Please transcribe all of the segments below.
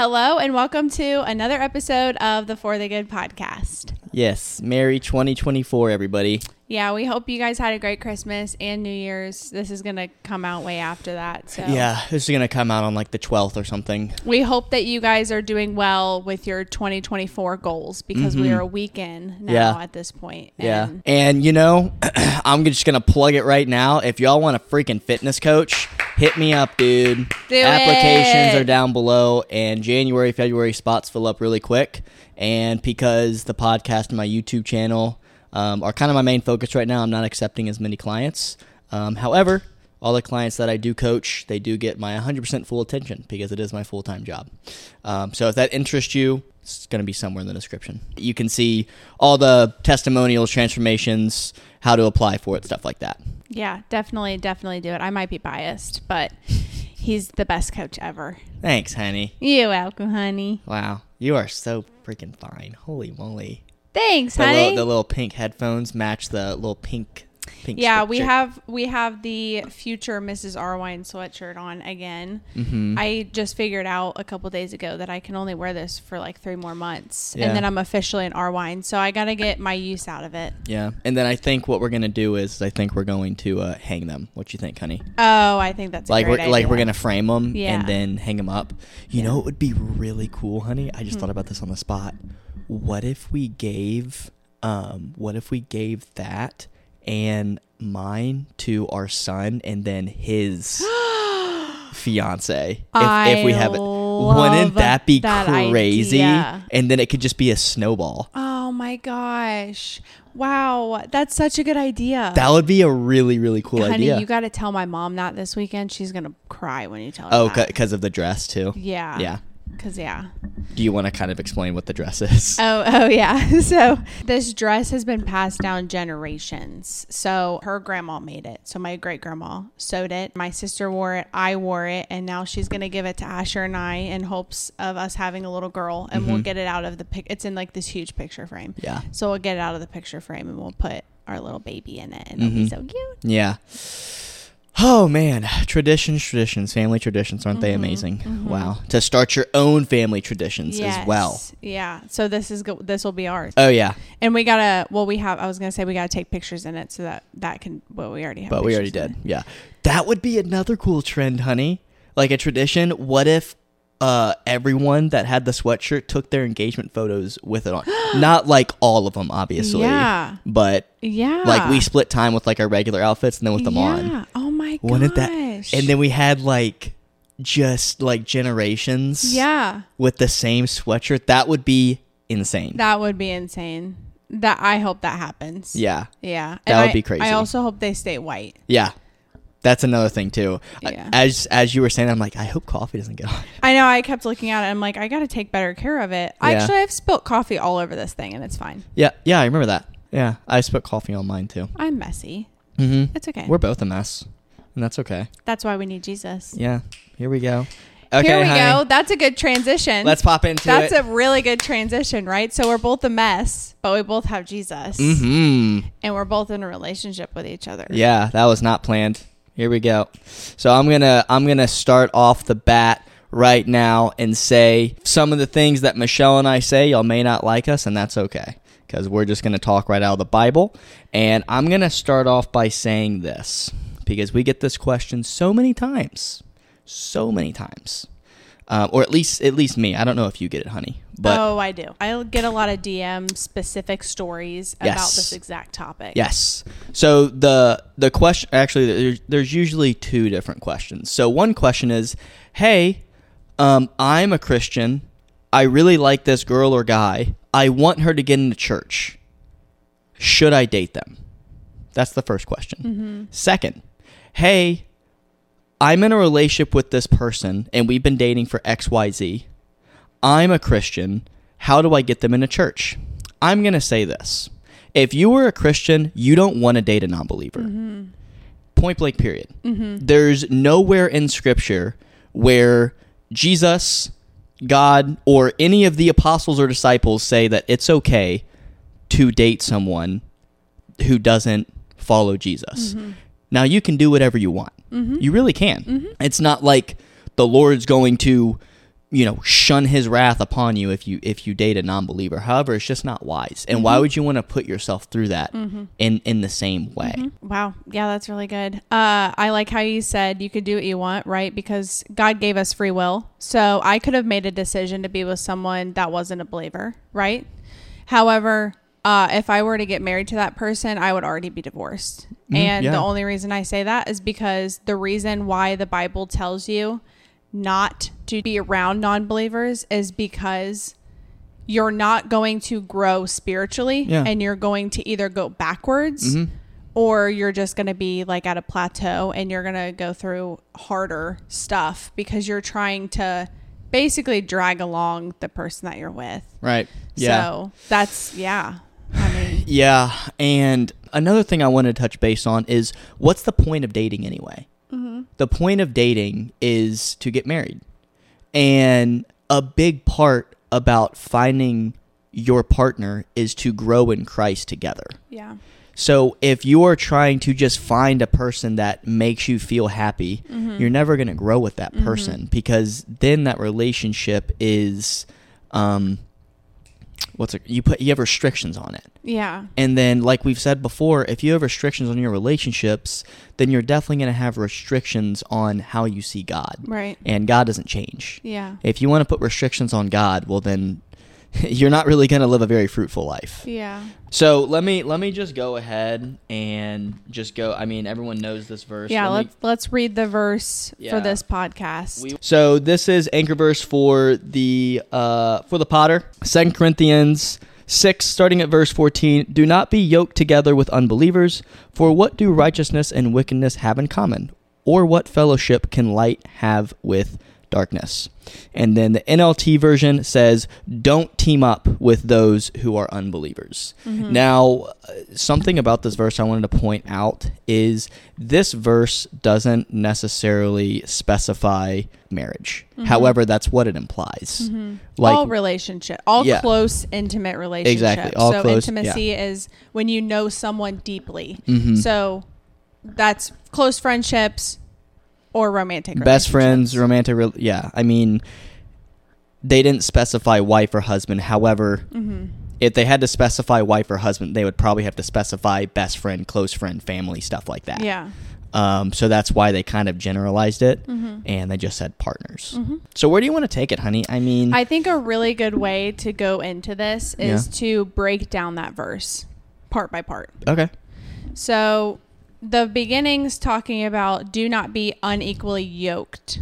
Hello, and welcome to another episode of the For the Good podcast. Yes, Merry 2024, everybody. Yeah, we hope you guys had a great Christmas and New Year's. This is going to come out way after that. So, Yeah, this is gonna come out on like the 12th or something. we hope that you guys are doing well with your 2024 goals because we are a week in now Mm-hmm. Yeah. at this point. Yeah, And and you know, I'm just gonna plug it right now. If y'all want a freaking fitness coach, hit me up, dude. Do Applications it. are down below, and January, February spots fill up really quick. And because the podcast and my YouTube channel um, are kind of my main focus right now, I'm not accepting as many clients. Um, however, all the clients that I do coach, they do get my 100% full attention because it is my full time job. Um, so if that interests you, it's going to be somewhere in the description. You can see all the testimonials, transformations, how to apply for it, stuff like that. yeah, definitely, definitely do it. I might be biased, but he's the best coach ever. Thanks, honey. You're welcome, honey. Wow, you are so freaking fine. Holy moly. Thanks, The honey. little, the little pink headphones match the little pink. pink yeah, we have we have the future Mrs. Arwine sweatshirt on again. Mm-hmm. I just figured out a couple days ago that I can only wear this for like three more months, Yeah. and then I'm officially an Arwine. So I gotta get my use out of it. Yeah, and then I think what we're gonna do is I think we're going to uh, hang them. What you think, honey? Oh, I think that's like we're great like we're gonna frame them Yeah. and then hang them up. You know, it would be really cool, honey. I just Hmm. thought about this on the spot. What if we gave, um, what if we gave that and mine to our son and then his fiance? If, if we have it, wouldn't that be that crazy? idea. And then it could just be a snowball. Oh my gosh! Wow, that's such a good idea. That would be a really really cool Honey, idea. you got to tell my mom that this weekend. She's gonna cry when you tell her. oh, because of the dress too. yeah, Yeah. Cause yeah. Do you want to kind of explain what the dress is? Oh, oh yeah. So this dress has been passed down generations. So her grandma made it. So my great grandma sewed it. My sister wore it. I wore it, and now she's gonna give it to Asher and I in hopes of us having a little girl, and we'll mm-hmm. get it out of the pic. It's in like this huge picture frame. Yeah. So we'll get it out of the picture frame, and we'll put our little baby in it, and it'll be mm-hmm. so cute. Yeah. Oh man, traditions, traditions, family traditions, aren't they mm-hmm. amazing? Mm-hmm. Wow. To start your own family traditions as well. Yes. Yeah. So this is go- this will be ours. Oh yeah, And we gotta. Well, we have. I was gonna say we gotta take pictures in it so that that can. Well, we already have. but we already did. Yeah. That would be another cool trend, honey. Like a tradition. What if uh everyone that had the sweatshirt took their engagement photos with it on? Not like all of them, obviously. Yeah. But. Yeah. like we split time with like our regular outfits and then with them yeah. on. Oh my gosh. Wouldn't that? And then we had like just like generations. Yeah, with the same sweatshirt, that would be insane. that would be insane. That I hope that happens. yeah. Yeah. That And would I- be crazy. I also hope they stay white. Yeah. That's another thing too. Yeah. As as you were saying, I'm like, I hope coffee doesn't get on. I know. I kept looking at it. I'm like, I got to take better care of it. Yeah. Actually, I've spilt coffee all over this thing, and it's fine. Yeah, yeah, I remember that. Yeah, I spit coffee on mine too. I'm messy. Mm-hmm. It's okay. We're both a mess, and that's okay. That's why we need Jesus. Yeah. Here we go. Okay, Here we honey, go. That's a good transition. Let's pop into That's it. a really good transition, right? So we're both a mess, but we both have Jesus, mm-hmm. and we're both in a relationship with each other. Yeah, that was not planned. Here we go. So I'm gonna I'm gonna start off the bat right now and say some of the things that Michelle and I say. Y'all may not like us, and that's okay because we're just gonna talk right out of the Bible. And I'm gonna start off by saying this because we get this question so many times, so many times, um, or at least at least me. I don't know if you get it, honey, but oh, I do. I get a lot of DM specific stories about this exact topic. Yes. So the the question actually there's, there's usually two different questions. So one question is, "Hey, um, I'm a Christian. I really like this girl or guy. I want her to get into church. Should I date them?" That's the first question. Second, "Hey, I'm in a relationship with this person and we've been dating for XYZ. I'm a Christian. How do I get them in a church? I'm going to say this. If you were a Christian, you don't want to date a non believer. Mm-hmm. Point blank, period. Mm-hmm. There's nowhere in Scripture where Jesus, God, or any of the apostles or disciples say that it's okay to date someone who doesn't follow Jesus. Mm-hmm. Now, you can do whatever you want. Mm-hmm. You really can. Mm-hmm. It's not like the Lord's going to you know shun his wrath upon you if you if you date a non-believer however it's just not wise and why mm-hmm. would you want to put yourself through that in in the same way Wow. Yeah, that's really good. Uh, I like how you said you could do what you want, right? Because God gave us free will. So I could have made a decision to be with someone that wasn't a believer, right? However, uh, if I were to get married to that person, I would already be divorced. And yeah. the only reason I say that is because the reason why the Bible tells you not to be around non believers is because you're not going to grow spiritually Yeah. and you're going to either go backwards Mhm. or you're just going to be like at a plateau and you're going to go through harder stuff because you're trying to basically drag along the person that you're with. right yeah So that's, yeah. Yeah, and another thing I wanted to touch base on is what's the point of dating anyway? Mm-hmm. The point of dating is to get married, and a big part about finding your partner is to grow in Christ together. yeah. So if you are trying to just find a person that makes you feel happy, Mm-hmm. you're never going to grow with that person because then that relationship is um what's it you put you have restrictions on it. Yeah. And then, like we've said before, if you have restrictions on your relationships, then you're definitely going to have restrictions on how you see God. Right. And God doesn't change. Yeah. If you want to put restrictions on God, well, then you're not really going to live a very fruitful life. Yeah. So let me let me just go ahead and just go. I mean, everyone knows this verse. Yeah. Let me- Let's, let's read the verse Yeah. for this podcast. We- so this is anchor verse for the uh, for the Potter. Second Corinthians six, starting at verse fourteen. Do not be yoked together with unbelievers. For what do righteousness and wickedness have in common? Or what fellowship can light have with darkness? And then the NLT version says, "Don't team up with those who are unbelievers." Mhm. Now, uh, something about this verse I wanted to point out is this verse doesn't necessarily specify marriage. Mhm. However, that's what it implies. Mhm. Like all relationship, all Yeah. close, intimate relationships. Exactly, all so close, intimacy is when you know someone deeply. Mhm. So that's close friendships or romantic. best friends, romantic. Re- yeah, I mean, they didn't specify wife or husband. However, Mhm. if they had to specify wife or husband, they would probably have to specify best friend, close friend, family, stuff like that. Yeah. Um, so that's why they kind of generalized it, Mhm. and they just said partners. Mhm. So where do you want to take it, honey? I mean, I think a really good way to go into this is Yeah. to break down that verse part by part. okay. So the beginning's talking about do not be unequally yoked.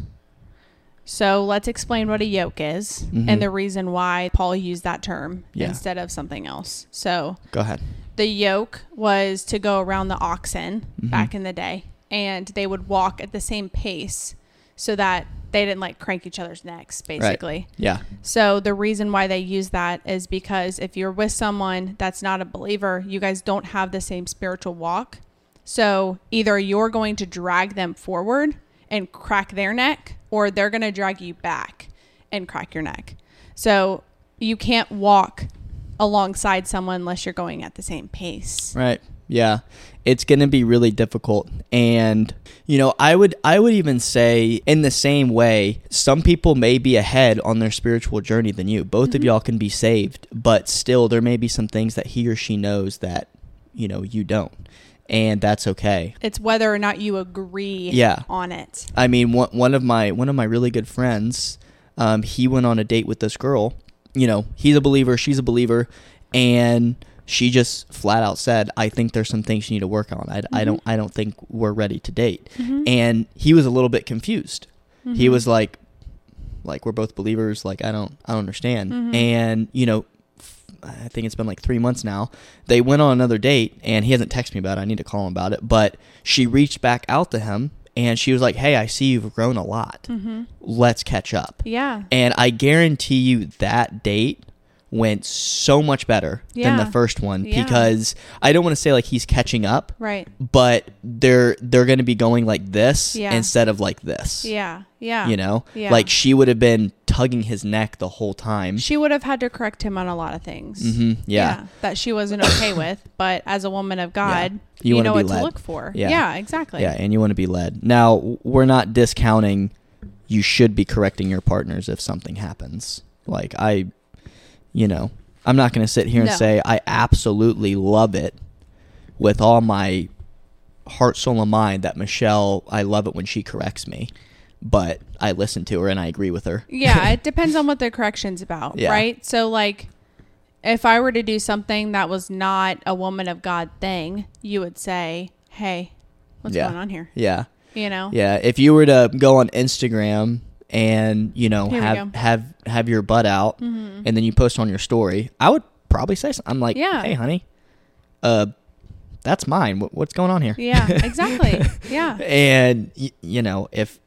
So let's explain what a yoke is Mhm. and the reason why Paul used that term Yeah. instead of something else. So Go ahead. the yoke was to go around the oxen Mhm. back in the day and they would walk at the same pace so that they didn't like crank each other's necks basically. Yeah. So the reason why they use that is because if you're with someone that's not a believer, you guys don't have the same spiritual walk. So either you're going to drag them forward and crack their neck or they're going to drag you back and crack your neck. So you can't walk alongside someone unless you're going at the same pace. Right. Yeah. It's going to be really difficult and you know, I would I would even say in the same way, some people may be ahead on their spiritual journey than you. Both of Mhm. y'all can be saved, but still there may be some things that he or she knows that, you know, you don't. And that's okay. It's whether or not you agree Yeah. on it. I mean, one one of my one of my really good friends, um, he went on a date with this girl. You know, he's a believer, she's a believer, and she just flat out said, "I think there's some things you need to work on. I, I Mhm. don't I don't think we're ready to date." Mhm. And he was a little bit confused. He Mhm. was like, "Like we're both believers. Like I don't I don't understand." Mhm. And you know. I think it's been like three months now. They went on another date, and he hasn't texted me about it. I need to call him about it. But she reached back out to him, and she was like, "Hey, I see you've grown a lot. Mhm. Let's catch up." Yeah. And I guarantee you that date went so much better than the first one Yeah. because I don't want to say like he's catching up, Right. but they're they're going to be going like this Yeah. instead of like this. Yeah. Yeah. You know? Yeah. Like she would have been tugging his neck the whole time. She would have had to correct him on a lot of things. hmm Yeah. That she wasn't okay with. But as a woman of God, You you, know what led. to look for. Yeah. Yeah, exactly. Yeah, and you want to be led. Now, we're not discounting you should be correcting your partners if something happens. Like I, you know, I'm not going to sit here and say I absolutely love it with all my heart, soul, and mind that Michelle. I love it when she corrects me, but I listen to her and I agree with her. Yeah, it depends on what the correction's about, Yeah. right? So like if I were to do something that was not a woman of God thing, you would say, "Hey, what's Yeah. going on here?" Yeah. You know? Yeah, if you were to go on Instagram and you know Here have. Mm-hmm. have have your butt out, and then you post on your story, I would probably say something. I'm like, Yeah. hey, honey, uh, that's mine. What, what's going on here? Yeah, exactly. yeah. and y- you know, if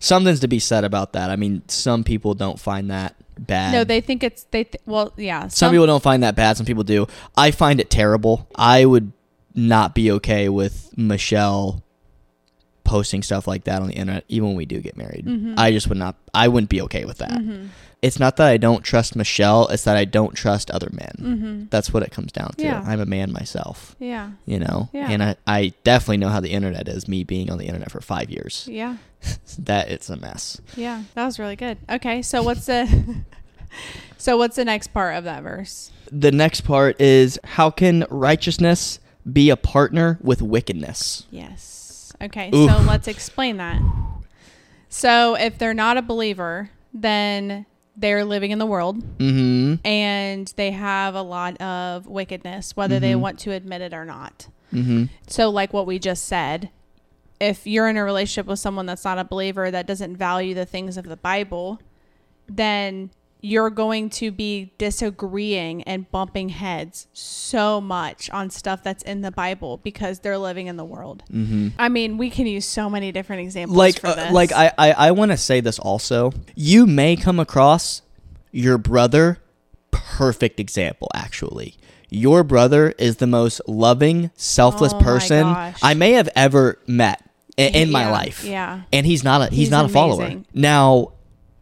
something's to be said about that, I mean, some people don't find that bad. No, they think it's they. Th- well, yeah. some people don't find that bad. Some people do. I find it terrible. I would not be okay with Michelle posting stuff like that on the internet, even when we do get married. Mm-hmm. I just would not. I wouldn't be okay with that. It's not that I don't trust Michelle. It's that I don't trust other men. Mm-hmm. That's what it comes down to. Yeah. I'm a man myself. Yeah. You know, Yeah. and I, I definitely know how the internet is. Me being on the internet for five years, Yeah. that it's a mess. Yeah. That was really good. Okay, so what's the So what's the next part of that verse? The next part is how can righteousness be a partner with wickedness? Yes. Okay, Oof. so let's explain that. So if they're not a believer, then they're living in the world Mm-hmm. and they have a lot of wickedness, whether they Mhm. want to admit it or not. Mm-hmm. So, like what we just said, if you're in a relationship with someone that's not a believer that doesn't value the things of the Bible, then you're going to be disagreeing and bumping heads so much on stuff that's in the Bible because they're living in the world. Mm-hmm. I mean, we can use so many different examples Like, for uh, like I, I, I want to say this also. You may come across your brother. Perfect example, actually. Your brother is the most loving, selfless Oh person gosh. I may have ever met in, in my life. Yeah. and he's not a he's, He's not a follower. Now,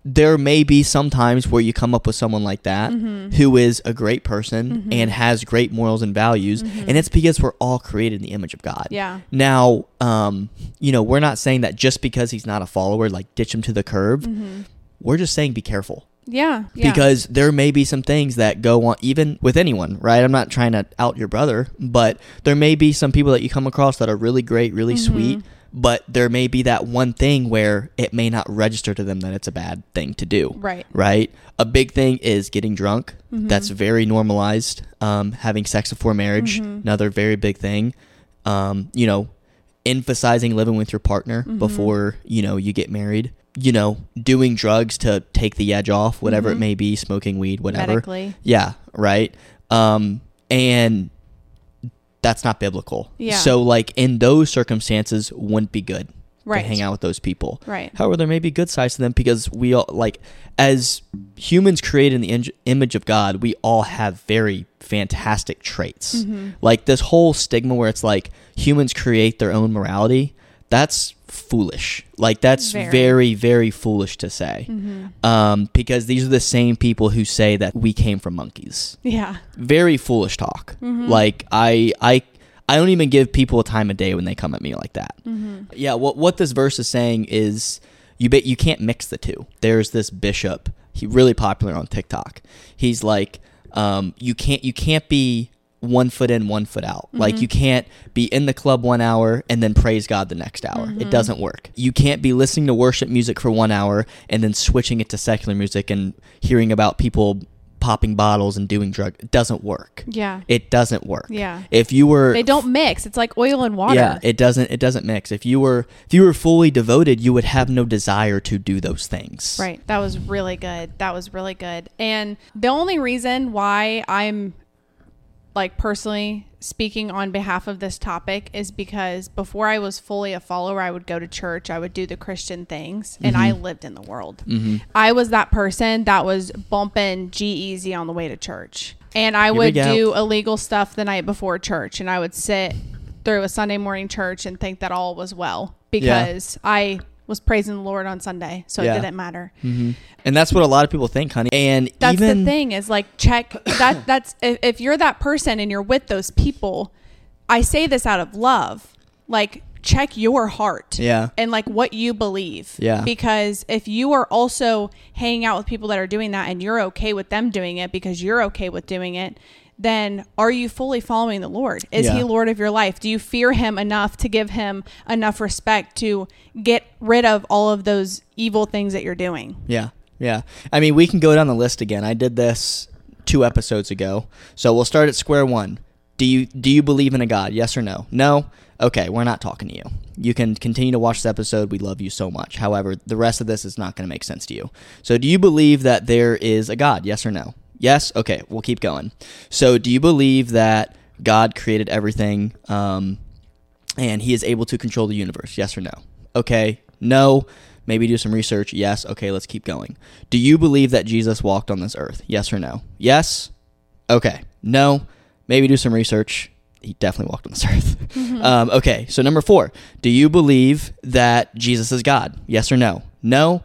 there may be some times where you come up with someone like that Mm-hmm. who is a great person and has great morals and values, and it's because we're all created in the image of God. Mm-hmm. Yeah. Now, um, you know, we're not saying that just because he's not a follower, like ditch him to the curb. We're just saying be careful Yeah. Mm-hmm. yeah. because there may be some things that go on even with anyone right i'm not trying to out your brother but there may be some people that you come across that are really great really Mm-hmm. sweet but there may be that one thing where it may not register to them that it's a bad thing to do Right. right a big thing is getting drunk Mm-hmm. that's very normalized um, having sex before marriage Mm-hmm. another very big thing um, you know emphasizing living with your partner Mm-hmm. before you know you get married you know doing drugs to take the edge off whatever it Mhm. may be smoking weed whatever Medically. yeah right um and that's not biblical Yeah. so like in those circumstances wouldn't be good Right. to hang out with those people Right. However, there may be good sides to them because we all like as humans created in the in- image of God, we all have very fantastic traits. Mm-hmm. Like this whole stigma where it's like humans create their own morality, that's foolish. Like that's Very. very very, foolish to say. Mm-hmm. Um, because these are the same people who say that we came from monkeys. Yeah. Very foolish talk. Mhm. Like I I I don't even give people a time of day when they come at me like that. Mm-hmm. Yeah, what what this verse is saying is you bet you can't mix the two. There's this bishop, he really popular on TikTok. He's like, um, you can't you can't be one foot in, one foot out. Like Mhm. you can't be in the club one hour and then praise God the next hour. It Mhm. doesn't work. You can't be listening to worship music for one hour and then switching it to secular music and hearing about people popping bottles and doing drug. It doesn't work. Yeah. It doesn't work. Yeah. If you were They don't mix. It's like oil and water. yeah, it doesn't it doesn't mix. If you were if you were fully devoted, you would have no desire to do those things. Right. That was really good. That was really good. And the only reason why I'm like personally speaking on behalf of this topic is because before I was fully a follower, I would go to church, I would do the Christian things, and I lived in the world. hmm I was that person that was bumping G-Eazy on the way to church. And I we would do illegal stuff the night before church. And I would sit through a Sunday morning church and think that all was well because I was praising the Lord on Sunday. So Yeah. it didn't matter. hmm And that's what a lot of people think, honey. And That's even the thing is like check that that's if, if you're that person and you're with those people, I say this out of love. Like check your heart Yeah. and like what you believe. Yeah. Because if you are also hanging out with people that are doing that and you're okay with them doing it because you're okay with doing it, then are you fully following the Lord? Is Yeah. he Lord of your life? Do you fear him enough to give him enough respect to get rid of all of those evil things that you're doing? Yeah, yeah. I mean, we can go down the list again. I did this two episodes ago, so we'll start at square one. Do you do you believe in a God? Yes or no? No. Okay, we're not talking to you. You can continue to watch this episode. We love you so much. However, the rest of this is not going to make sense to you. So, do you believe that there is a God? Yes or no? Yes. Okay, we'll keep going. So, do you believe that God created everything? Um, and he is able to control the universe? Yes or no? Okay no. Maybe do some research. Yes. Okay let's keep going. Do you believe that jesus walked on this earth? Yes or no? Yes? Okay no. Maybe do some research. He definitely walked on this earth. Um, okay so number four. Do you believe that jesus is god? Yes or no? No?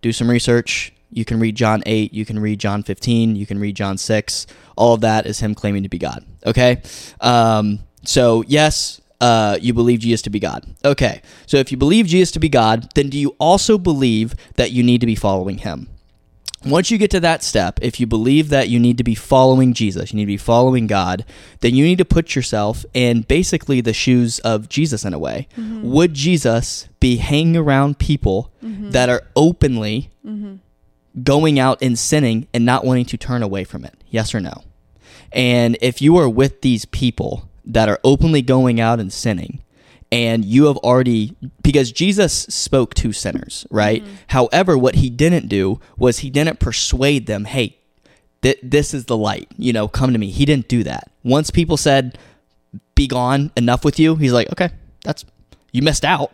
Do some research you can read john 8 you can read john 15 you can read john 6 all of that is him claiming to be god okay um, so yes uh, you believe Jesus to be God. Okay, so if you believe Jesus to be God, then do you also believe that you need to be following him? Once you get to that step, if you believe that you need to be following Jesus, you need to be following God, then you need to put yourself in basically the shoes of Jesus in a way. Would Jesus be hanging around people that are openly going out and sinning and not wanting to turn away from it? Yes or no? And if you are with these people that are openly going out and sinning, and you have already, because Jesus spoke to sinners, right? Mm-hmm. However, what he didn't do was he didn't persuade them, hey, th- this is the light, you know, come to me. He didn't do that. Once people said, be gone, enough with you, he's like, okay, that's, you missed out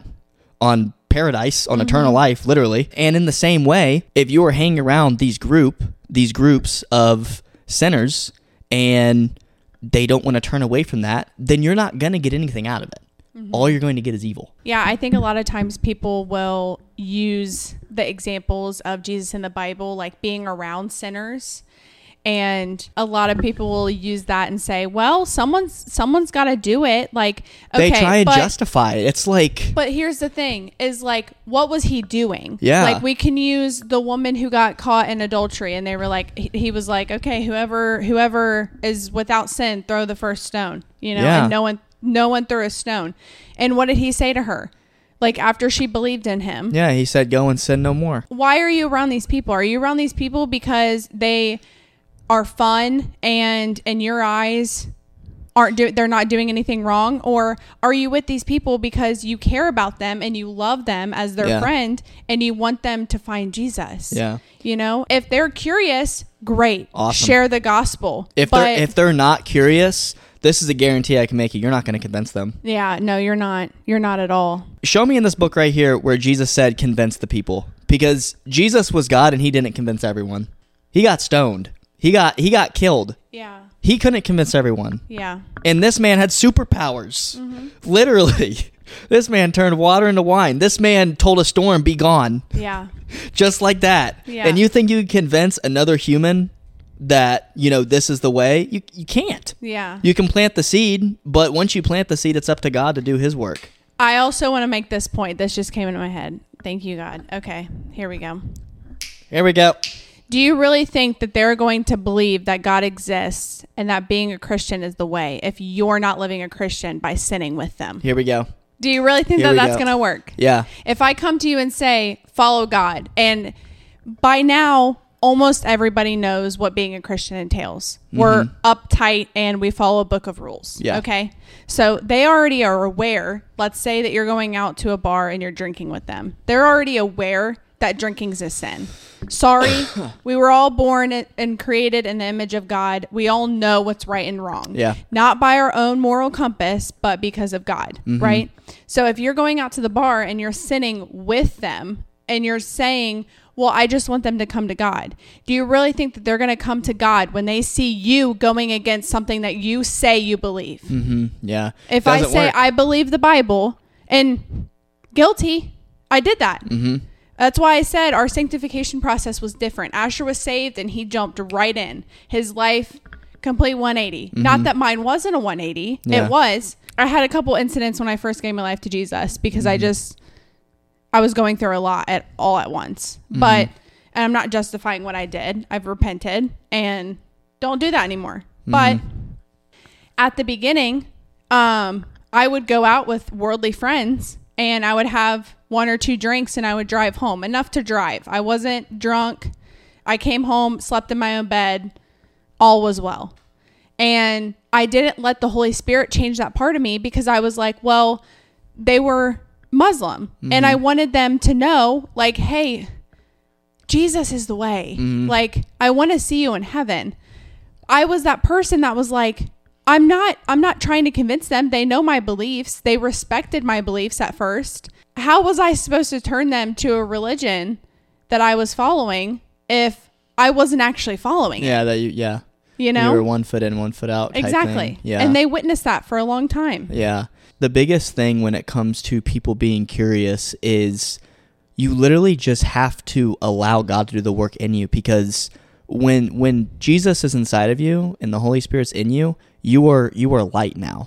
on paradise, on eternal mm-hmm. life, literally. And in the same way, if you are hanging around these group, these groups of sinners, and they don't want to turn away from that, then you're not going to get anything out of it. Mm-hmm. All you're going to get is evil. Yeah, I think a lot of times people will use the examples of Jesus in the Bible, like being around sinners. And a lot of people will use that and say, "Well, someone's someone's got to do it." Like, okay, they try and but, justify it. It's like, But here's the thing: is like, what was he doing? Yeah. Like, we can use the woman who got caught in adultery, and they were like, he, he was like, "Okay, whoever whoever is without sin, throw the first stone." You know, Yeah. and no one no one threw a stone. And what did he say to her? Like after she believed in him, yeah, he said, go and sin no more. why are you around these people? Are you around these people because they are fun and in your eyes aren't do- they're not doing anything wrong or are you with these people because you care about them and you love them as their Yeah. friend and you want them to find Jesus? Yeah. You know, if they're curious, great. Awesome. Share the gospel. If but they're if they're not curious, this is a guarantee I can make you. You're not going to convince them. yeah, no, you're not. You're not at all. Show me in this book right here where Jesus said, "Convince the people," because Jesus was God and he didn't convince everyone. He got stoned. He got he got killed. Yeah. He couldn't convince everyone. Yeah. And this man had superpowers. Mm-hmm. Literally. This man turned water into wine. This man told a storm, be gone. Yeah. Just like that. Yeah. And you think you can convince another human that, you know, this is the way? You, you can't. Yeah. You can plant the seed, but once you plant the seed, it's up to God to do his work. I also want to make this point. This just came into my head. Thank you, God. Okay, here we go. Here we go. Do you really think that they're going to believe that God exists and that being a Christian is the way if you're not living a Christian by sinning with them? Here we go. Do you really think Here that that's go. going to work? Yeah. If I come to you and say, follow God, and by now, almost everybody knows what being a Christian entails. We're uptight and we follow a book of rules. Mm-hmm. Yeah. Okay. So they already are aware. Let's say that you're going out to a bar and you're drinking with them. They're already aware that drinking's a sin. Sorry, we were all born and- created in the image of God. We all know what's right and wrong. Yeah. Not by our own moral compass, but because of God, Mm-hmm. right? So if you're going out to the bar and you're sinning with them and you're saying, well, I just want them to come to God. Do you really think that they're going to come to God when they see you going against something that you say you believe? Mm-hmm. Yeah. If I Doesn't say work. I believe the Bible and guilty, I did that. Mm-hmm. That's why I said our sanctification process was different. Asher was saved and he jumped right in. His life complete 180. Not that mine wasn't a 180. Mm-hmm. Yeah. It was, I had a couple incidents when I first gave my life to Jesus because Mm-hmm. I just I was going through a lot at all at once. Mm-hmm. But and I'm not justifying what I did. I've repented and don't do that anymore. Mm-hmm. But at the beginning, um, I would go out with worldly friends and I would have one or two drinks and I would drive home, enough to drive. I wasn't drunk. I came home, slept in my own bed, all was well. And I didn't let the Holy Spirit change that part of me because I was like, well, they were Muslim and I mm-hmm. wanted them to know, like, hey, Jesus is the way. Mm-hmm. Like, I want to see you in heaven. I was that person that was like, I'm not I'm not trying to convince them. They know my beliefs. They respected my beliefs at first. How was I supposed to turn them to a religion that I was following if I wasn't actually following it? Yeah, that you yeah. You know? you were one foot in, one foot out. type exactly. thing. Yeah. And they witnessed that for a long time. Yeah. The biggest thing when it comes to people being curious is you literally just have to allow God to do the work in you because when when Jesus is inside of you and the Holy Spirit's in you, you are you are light now.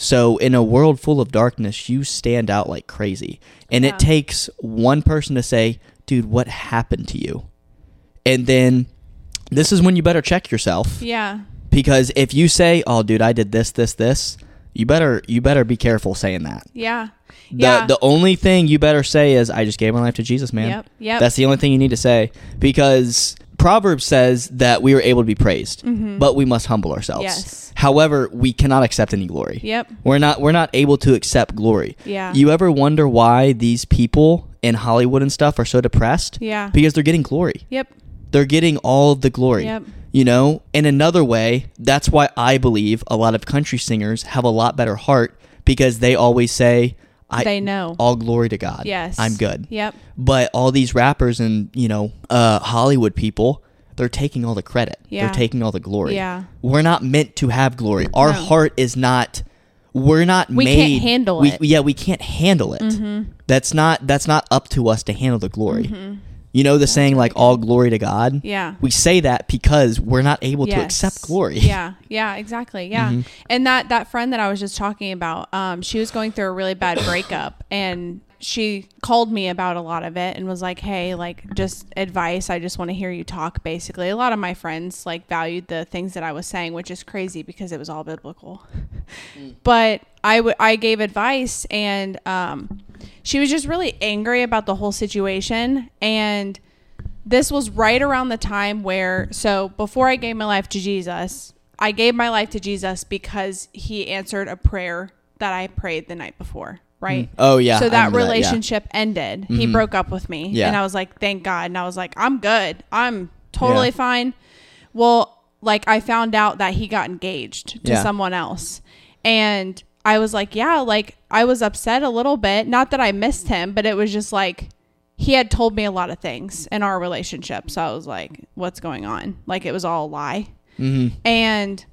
So in a world full of darkness, you stand out like crazy. And Yeah. it takes one person to say, "Dude, what happened to you?" And then this is when you better check yourself Yeah. because if you say, "Oh, dude, I did this, this, this," you better you better be careful saying that. Yeah. The yeah. the only thing you better say is, "I just gave my life to Jesus, man." Yep, yep. That's the only thing you need to say because Proverbs says that we are able to be praised, but we must humble ourselves. Mm-hmm. Yes. However, we cannot accept any glory. Yep. We're not we're not able to accept glory. Yeah. You ever wonder why these people in Hollywood and stuff are so depressed? Yeah. Because they're getting glory Yep. they're getting all of the glory. Yep. You know, in another way, that's why I believe a lot of country singers have a lot better heart because they always say, "I They know. all glory to God. Yes. I'm good." Yep. But all these rappers and you know uh, Hollywood people, they're taking all the credit. Yeah. They're taking all the glory. Yeah. We're not meant to have glory. Our No. heart is not. We're not We made. can't handle we- it. Mm-hmm. Yeah, we can't handle it. That's not. That's not up to us to handle the glory. You know the saying like all glory to God. Yeah. We say that because we're not able to accept glory. Yeah, yeah, exactly. Yeah. Mm-hmm. And that that friend that I was just talking about, um, she was going through a really bad breakup and she called me about a lot of it and was like, "Hey, like just advice. I just want to hear you talk." Basically, a lot of my friends like valued the things that I was saying, which is crazy because it was all biblical. But I I gave advice and um, she was just really angry about the whole situation and this was right around the time where so before I gave my life to Jesus, I gave my life to Jesus because he answered a prayer that I prayed the night before, right? Oh yeah. so I that yeah. relationship ended. He Mhm. broke up with me. Yeah. And I was like, thank God. And I was like, I'm good. I'm totally Yeah. fine. Well, like I found out that he got engaged to someone else. And I was like, yeah, like I was upset a little bit. Not that I missed him, but it was just like he had told me a lot of things in our relationship. So I was like, what's going on? Like it was all a lie. Mhm. And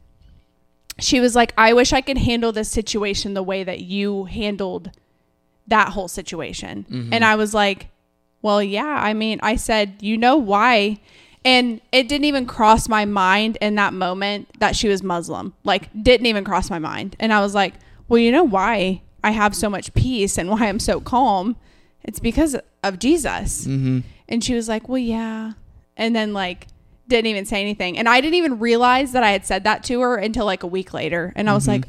she was like, I wish I could handle this situation the way that you handled that whole situation. And I was like, well, yeah. I mean, I said, you know why? And it didn't even cross my mind in that moment that she was Muslim. Like, didn't even cross my mind. And I was like, well, you know why I have so much peace and why I'm so calm? It's because of Jesus. Mhm. And she was like, Well, yeah. And then, like, didn't even say anything. And I didn't even realize that I had said that to her until like a week later. And I was mm-hmm. like,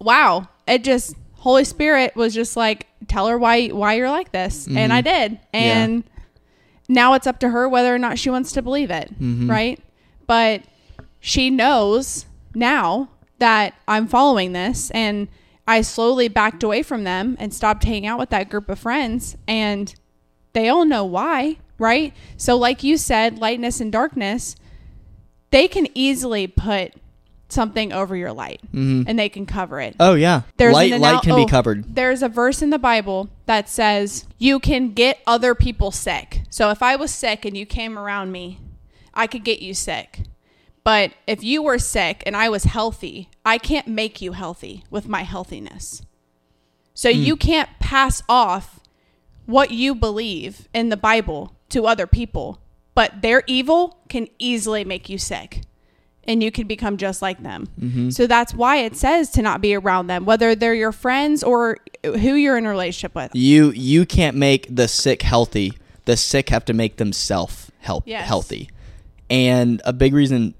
Wow. It just, Holy Spirit was just like, Tell her why, why you're like this. And I mm-hmm. did. And now it's up to her whether or not she wants to believe it. Mm-hmm. Right. But she knows now that I'm following this and I slowly backed away from them and stopped hanging out with that group of friends and they all know why, right? So like you said, lightness and darkness, they can easily put something over your light mm-hmm. and they can cover it. Oh yeah. There's light an light can oh, be covered. There's a verse in the Bible that says you can get other people sick. So if I was sick and you came around me, I could get you sick. But if you were sick and I was healthy, I can't make you healthy with my healthiness. So hmm. you can't pass off what you believe in the Bible to other people, but their evil can easily make you sick and you can become just like them. Mm-hmm. So that's why it says to not be around them, whether they're your friends or who you're in a relationship with. You you can't make the sick healthy. The sick have to make themselves help Yes. healthy. And a big reason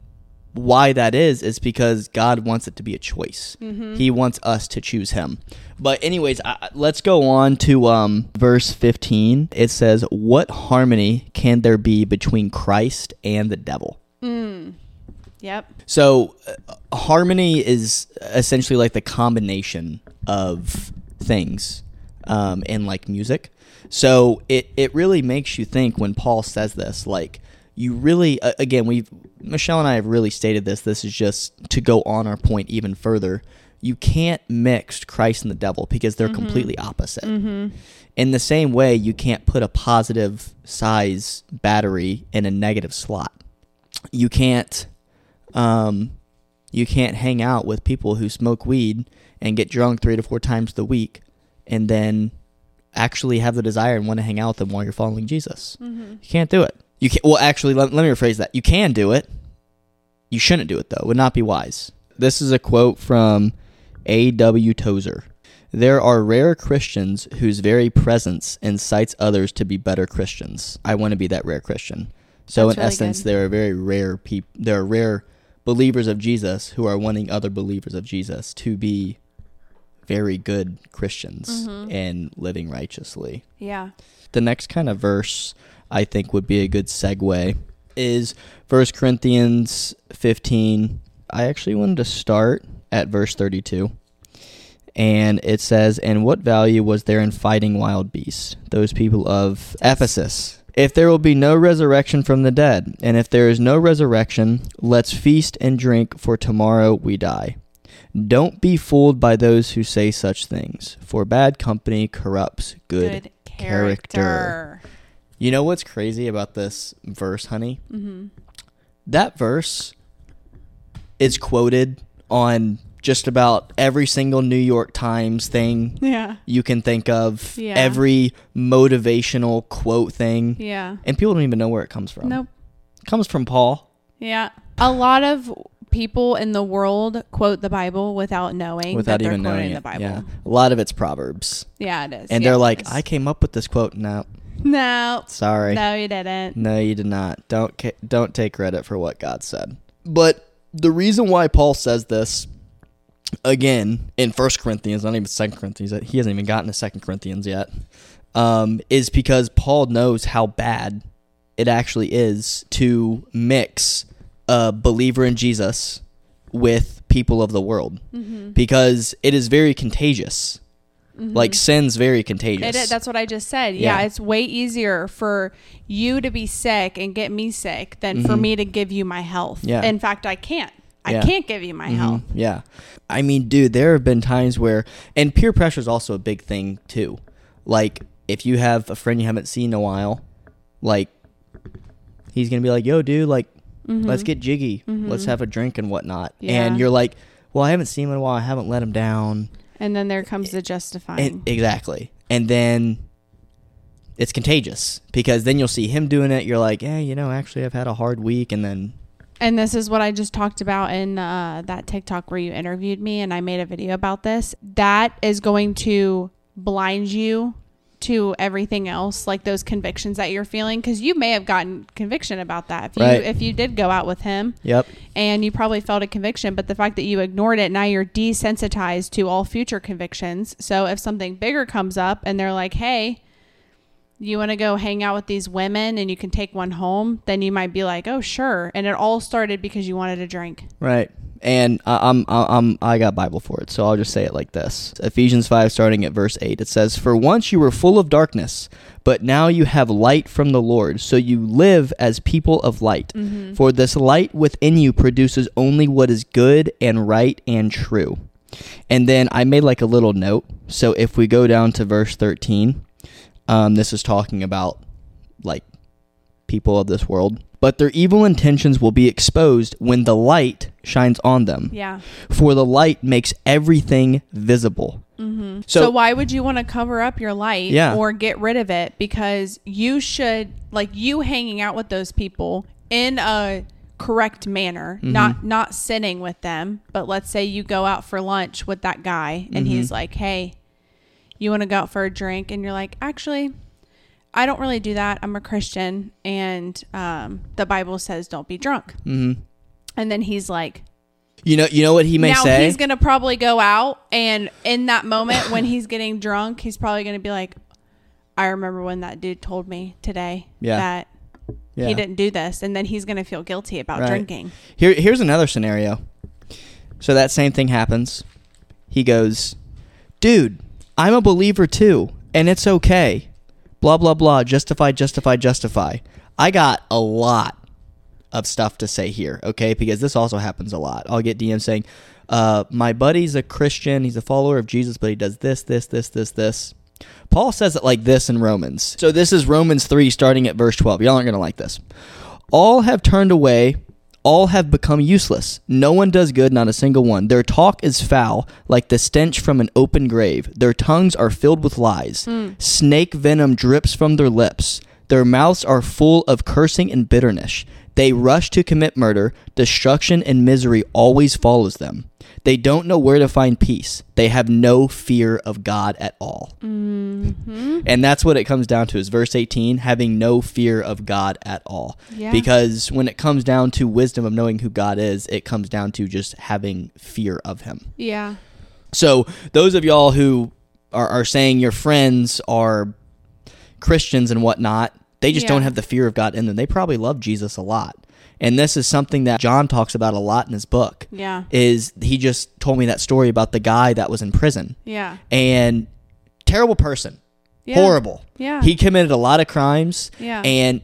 why that is is because God wants it to be a choice. Mm-hmm. He wants us to choose Him. But anyways, I, let's go on to um, verse fifteen. It says, "What harmony can there be between Christ and the devil?" Mm. Yep. So, uh, harmony is essentially like the combination of things um, in like music. So it it really makes you think when Paul says this. Like you really, uh, again, we Michelle and I have really stated this. This is just to go on our point even further. You can't mix Christ and the devil because they're completely opposite. In the same way, you can't put a positive size battery in a negative slot. You can't um, you can't hang out with people who smoke weed and get drunk three to four times the week and then actually have the desire and want to hang out with them while you're following Jesus. Mm-hmm. You can't do it. You can well actually let, let me rephrase that. You can do it. You shouldn't do it though. It would not be wise. This is a quote from A.W. Tozer. There are rare Christians whose very presence incites others to be better Christians. I want to be that rare Christian. So That's in really essence, good. there are very rare people. There are rare believers of Jesus who are wanting other believers of Jesus to be very good Christians Mhm. and living righteously. Yeah. The next kind of verse I think would be a good segue is First Corinthians 15. I actually wanted to start at verse 32. And it says, And what value was there in fighting wild beasts, those people of Ephesus? If there will be no resurrection from the dead, and if there is no resurrection, let's feast and drink, for tomorrow we die. Don't be fooled by those who say such things, for bad company corrupts good. character. You know what's crazy about this verse, honey? Mm-hmm. That verse is quoted on just about every single New York Times thing Yeah. you can think of, Yeah. every motivational quote thing, Yeah. and people don't even know where it comes from. Nope. It comes from Paul. Yeah. A lot of people in the world quote the Bible without knowing Without that they're even knowing the Bible. Yeah. A lot of it's Proverbs. Yeah, it is. And Yeah, they're like, is. I came up with this quote. No, no, sorry. no, you didn't. No, you did not. Don't ca- don't take credit for what God said. But the reason why Paul says this again in First Corinthians, not even Second Corinthians, he hasn't even gotten to Second Corinthians yet, um, is because Paul knows how bad it actually is to mix a believer in Jesus with people of the world, Mm-hmm. because it is very contagious. Like sin's very contagious. It, that's what I just said. Yeah. Yeah. it's way easier for you to be sick and get me sick than for Mhm. me to give you my health. Yeah. In fact, I can't. I Yeah. can't give you my Mhm, health. Yeah. I mean, dude, there have been times where, and peer pressure is also a big thing too. Like, if you have a friend you haven't seen in a while, like, he's going to be like, yo, dude, like, let's get jiggy. Let's have a drink and whatnot. Mm-hmm. Yeah. And you're like, well, I haven't seen him in a while. I haven't let him down. And then there comes the justifying. And, exactly. And then it's contagious because then you'll see him doing it. You're like, yeah, you know, actually, I've had a hard week. And then, And this is what I just talked about in uh, that TikTok where you interviewed me and I made a video about this. That is going to blind you to everything else, like those convictions that you're feeling, because you may have gotten conviction about that if you Right. if you did go out with him yep. and you probably felt a conviction, but the fact that you ignored it, now you're desensitized to all future convictions. So if something bigger comes up and they're like, "Hey," you want to go hang out with these women and you can take one home, then you might be like, oh, sure. And it all started because you wanted a drink. Right. And I- I'm I'm I got Bible for it, so I'll just say it like this. Ephesians 5 starting at verse 8. It says, "For once you were full of darkness, but now you have light from the Lord, so you live as people of light. For this light within you produces only what is good and right and true." And then I made like a little note. So if we go down to verse 13, um, this is talking about like people of this world. But their evil intentions will be exposed when the light shines on them. Yeah. For the light makes everything visible. Mm-hmm. So- So, why would you want to cover up your light Yeah. or get rid of it? Because you should, like, you hanging out with those people in a correct manner, not not sitting with them, but let's say you go out for lunch with that guy and he's like, "Hey, you want to go out for a drink?" and you're like, "Actually, I don't really do that. I'm a Christian and um, the Bible says don't be drunk." hmm And then he's like, You know, you know what he may now say. he's gonna probably go out and in that moment when he's getting drunk he's probably gonna be like i remember when that dude told me today Yeah. that yeah. he didn't do this and then he's gonna feel guilty about Right. drinking Here, here's another scenario. So that same thing happens. He goes, "Dude, I'm a believer too, and it's okay." Blah blah blah. Justify, justify, justify. I got a lot of stuff to say here, okay? Because this also happens a lot. I'll get DMs saying, uh, "My buddy's a Christian. He's a follower of Jesus, but he does this, this, this, this, this." Paul says it like this in Romans. So this is Romans 3 starting at verse 12. Y'all aren't to like this. All have turned away, all have become useless. No one does good, not a single one. Their talk is foul, like the stench from an open grave. Their tongues are filled with lies. Hmm. Snake venom drips from their lips. Their mouths are full of cursing and bitterness. They rush to commit murder. Destruction and misery always follows them. They don't know where to find peace. They have no fear of God at all. mm-hmm. And that's what it comes down to is verse 18, having no fear of God at all. Yeah. Because when it comes down to wisdom of knowing who God is, it comes down to just having fear of him. yeah So those of y'all who are, are saying your friends are Christians and whatnot, they just Yeah. don't have the fear of God in them. They probably love Jesus a lot. And this is something that John talks about a lot in his book. yeah Is he just told me that story about the guy that was in prison yeah and terrible person, yeah horrible. yeah He committed a lot of crimes yeah and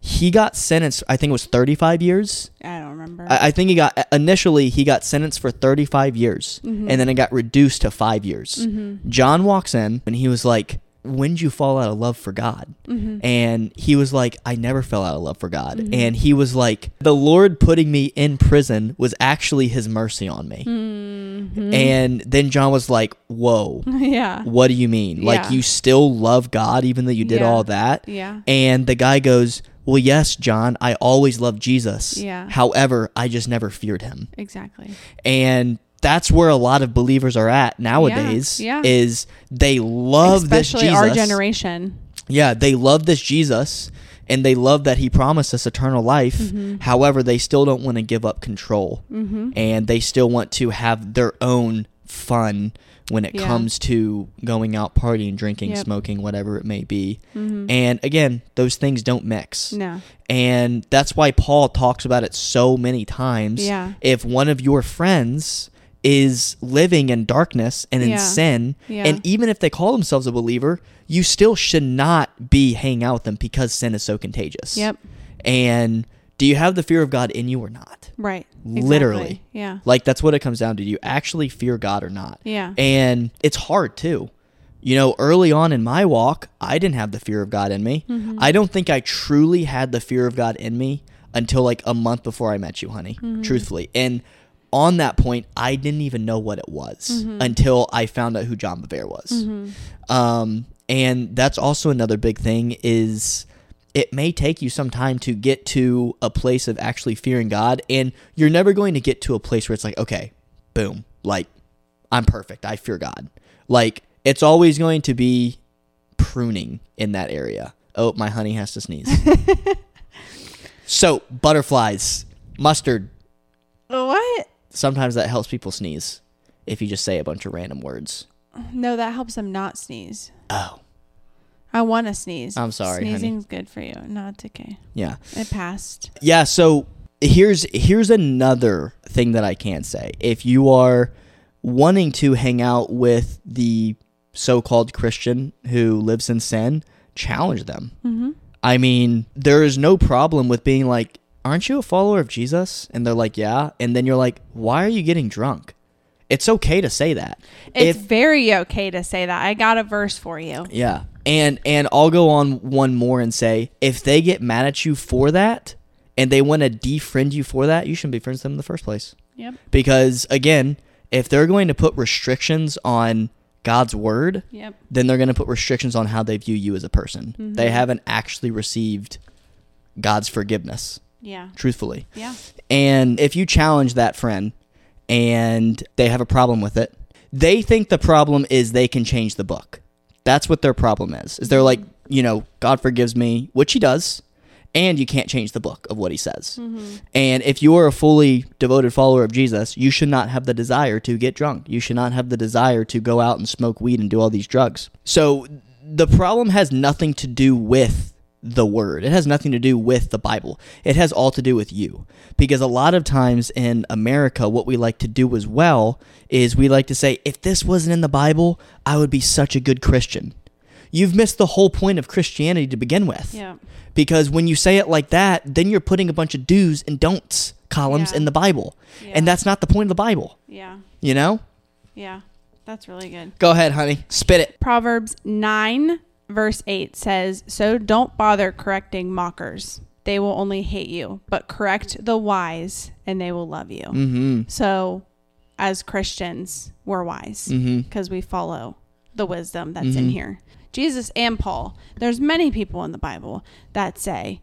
he got sentenced. I think it was 35 years. i don't remember I, I think he got initially he got sentenced for 35 years, Mm-hmm. and then it got reduced to five years. John walks in and he was like, "When did you fall out of love for God?" Mm-hmm. And he was like, "I never fell out of love for God." And he was like, "The Lord putting me in prison was actually His mercy on me." Mhm. And then John was like, "Whoa." yeah What do you mean? Like Yeah. you still love God even though you did Yeah. all that? yeah And the guy goes, Well, yes, John, I always loved Jesus. Yeah. However, I just never feared him. exactly And that's where a lot of believers are at nowadays yeah. is they love especially this Jesus. our generation Yeah, they love this Jesus and they love that he promised us eternal life. Mm-hmm. However, they still don't want to give up control. mm-hmm. And they still want to have their own fun when it Yeah. comes to going out partying, drinking, Yep. smoking, whatever it may be. Mm-hmm. And again, those things don't mix. no And that's why Paul talks about it so many times. Yeah. If one of your friends is living in darkness and in Yeah. sin, Yeah. and even if they call themselves a believer, you still should not be hanging out with them because sin is so contagious. yep And do you have the fear of God in you or not? right Literally. Yeah Like that's what it comes down to. Do you actually fear God or not? yeah And it's hard too. You know, early on in my walk, I didn't have the fear of God in me. Mm-hmm. I don't think I truly had the fear of God in me until like a month before I met you, honey, Mm-hmm. truthfully. And on that point, I didn't even know what it was Mm-hmm. until I found out who John Bevere was. Um, and that's also another big thing is it may take you some time to get to a place of actually fearing God and you're never going to get to a place where it's like okay boom like I'm perfect I fear God. Like it's always going to be pruning in that area. Oh my honey has to sneeze. So butterflies mustard. What sometimes that helps people sneeze if you just say a bunch of random words no that helps them not sneeze oh I want to sneeze. I'm sorry, honey. Sneezing's good for you. No, it's okay. yeah It passed. Yeah, so here's here's another thing that I can say. If you are wanting to hang out with the so-called Christian who lives in sin, challenge them. Mm-hmm. I mean, there is no problem with being like, "Aren't you a follower of Jesus?" And they're like, "Yeah." And then you're like, "Why are you getting drunk?" It's okay to say that. It's If very okay to say that. I got a verse for you. Yeah. And and I'll go on one more and say if they get mad at you for that and they want to defriend you for that, you shouldn't be friends with them in the first place. Yep. Because again, if they're going to put restrictions on God's word, Yep. then they're going to put restrictions on how they view you as a person. They mm-hmm. haven't actually received God's forgiveness Yeah. truthfully. Yeah. And if you challenge that friend and they have a problem with it, they think the problem is they can change the book. That's what their problem is. Is they're like, mm-hmm. you know, God forgives me, which he does, and you can't change the book of what he says. Mm-hmm. And if you are a fully devoted follower of Jesus, you should not have the desire to get drunk. You should not have the desire to go out and smoke weed and do all these drugs. So the problem has nothing to do with the word. It has nothing to do with the Bible. It has all to do with you. Because a lot of times in America, what we like to do as well is we like to say, if this wasn't in the Bible, I would be such a good Christian. You've missed the whole point of Christianity to begin with. Yeah. Because when you say it like that, then you're putting a bunch of do's and don'ts columns Yeah. in the Bible. Yeah. And that's not the point of the Bible, Yeah. you know? Yeah. That's really good. Go ahead, honey. Spit it. Proverbs 9, verse 8 says, So don't bother correcting mockers. They will only hate you, but correct the wise and they will love you. Mm-hmm. So, as Christians, we're wise Mm-hmm. because we follow the wisdom that's in here. Jesus and Paul, there's many people in the Bible that say,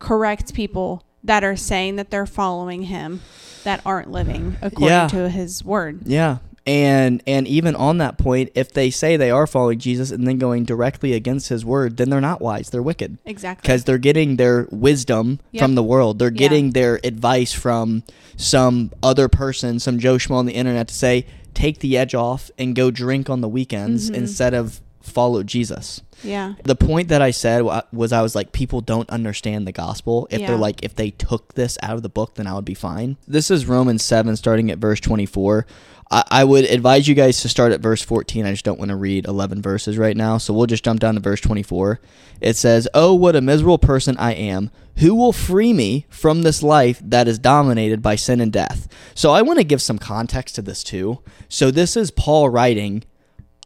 correct people that are saying that they're following him that aren't living according Yeah. to his word. Yeah. And and even on that point, if they say they are following Jesus and then going directly against his word, then they're not wise. They're wicked. Exactly. Because they're getting their wisdom Yep. from the world. They're Yeah. getting their advice from some other person, some Joe Schmo on the internet to say, take the edge off and go drink on the weekends Mhm. instead of follow Jesus. Yeah. The point that I said was I was like, people don't understand the gospel. If Yeah. they're like, if they took this out of the book, then I would be fine. This is Romans 7, starting at verse 24. I, I would advise you guys to start at verse 14. I just don't want to read 11 verses right now. So we'll just jump down to verse 24. It says, Oh, what a miserable person I am. Who will free me from this life that is dominated by sin and death? So I want to give some context to this too. So this is Paul writing,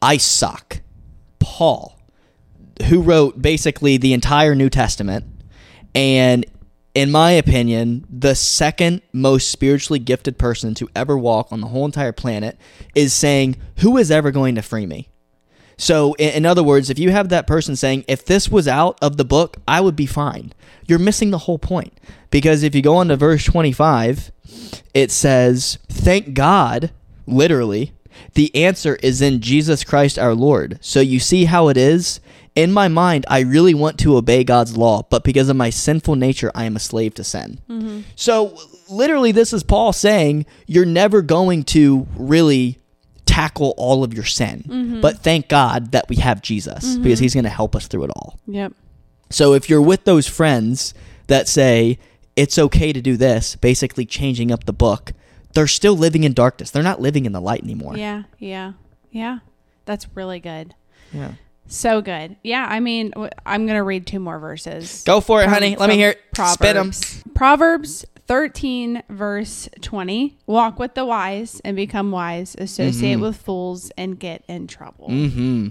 I suck. Paul who wrote basically the entire New Testament, and in my opinion, the second most spiritually gifted person to ever walk on the whole entire planet, is saying, Who is ever going to free me? So, in, other words, if you have that person saying, If this was out of the book, I would be fine, you're missing the whole point. Because if you go on to verse 25, it says, Thank God, literally, the answer is in Jesus Christ our Lord. So you see how it is? In my mind, I really want to obey God's law, but because of my sinful nature, I am a slave to sin. Mm-hmm. So literally, this is Paul saying, You're never going to really tackle all of your sin. Mm-hmm. But thank God that we have Jesus mm-hmm. because he's going to help us through it all. Yep. So if you're with those friends that say it's okay to do this, basically changing up the book, they're still living in darkness. They're not living in the light anymore. Yeah. Yeah. Yeah. That's really good. Yeah. So good. Yeah. I mean, I'm going to read two more verses. Go for it, from- honey. Let me hear it. Spit 'em. Proverbs. Proverbs 13, verse 20. Walk with the wise and become wise. Associate Mm-hmm. with fools and get in trouble. Mm-hmm.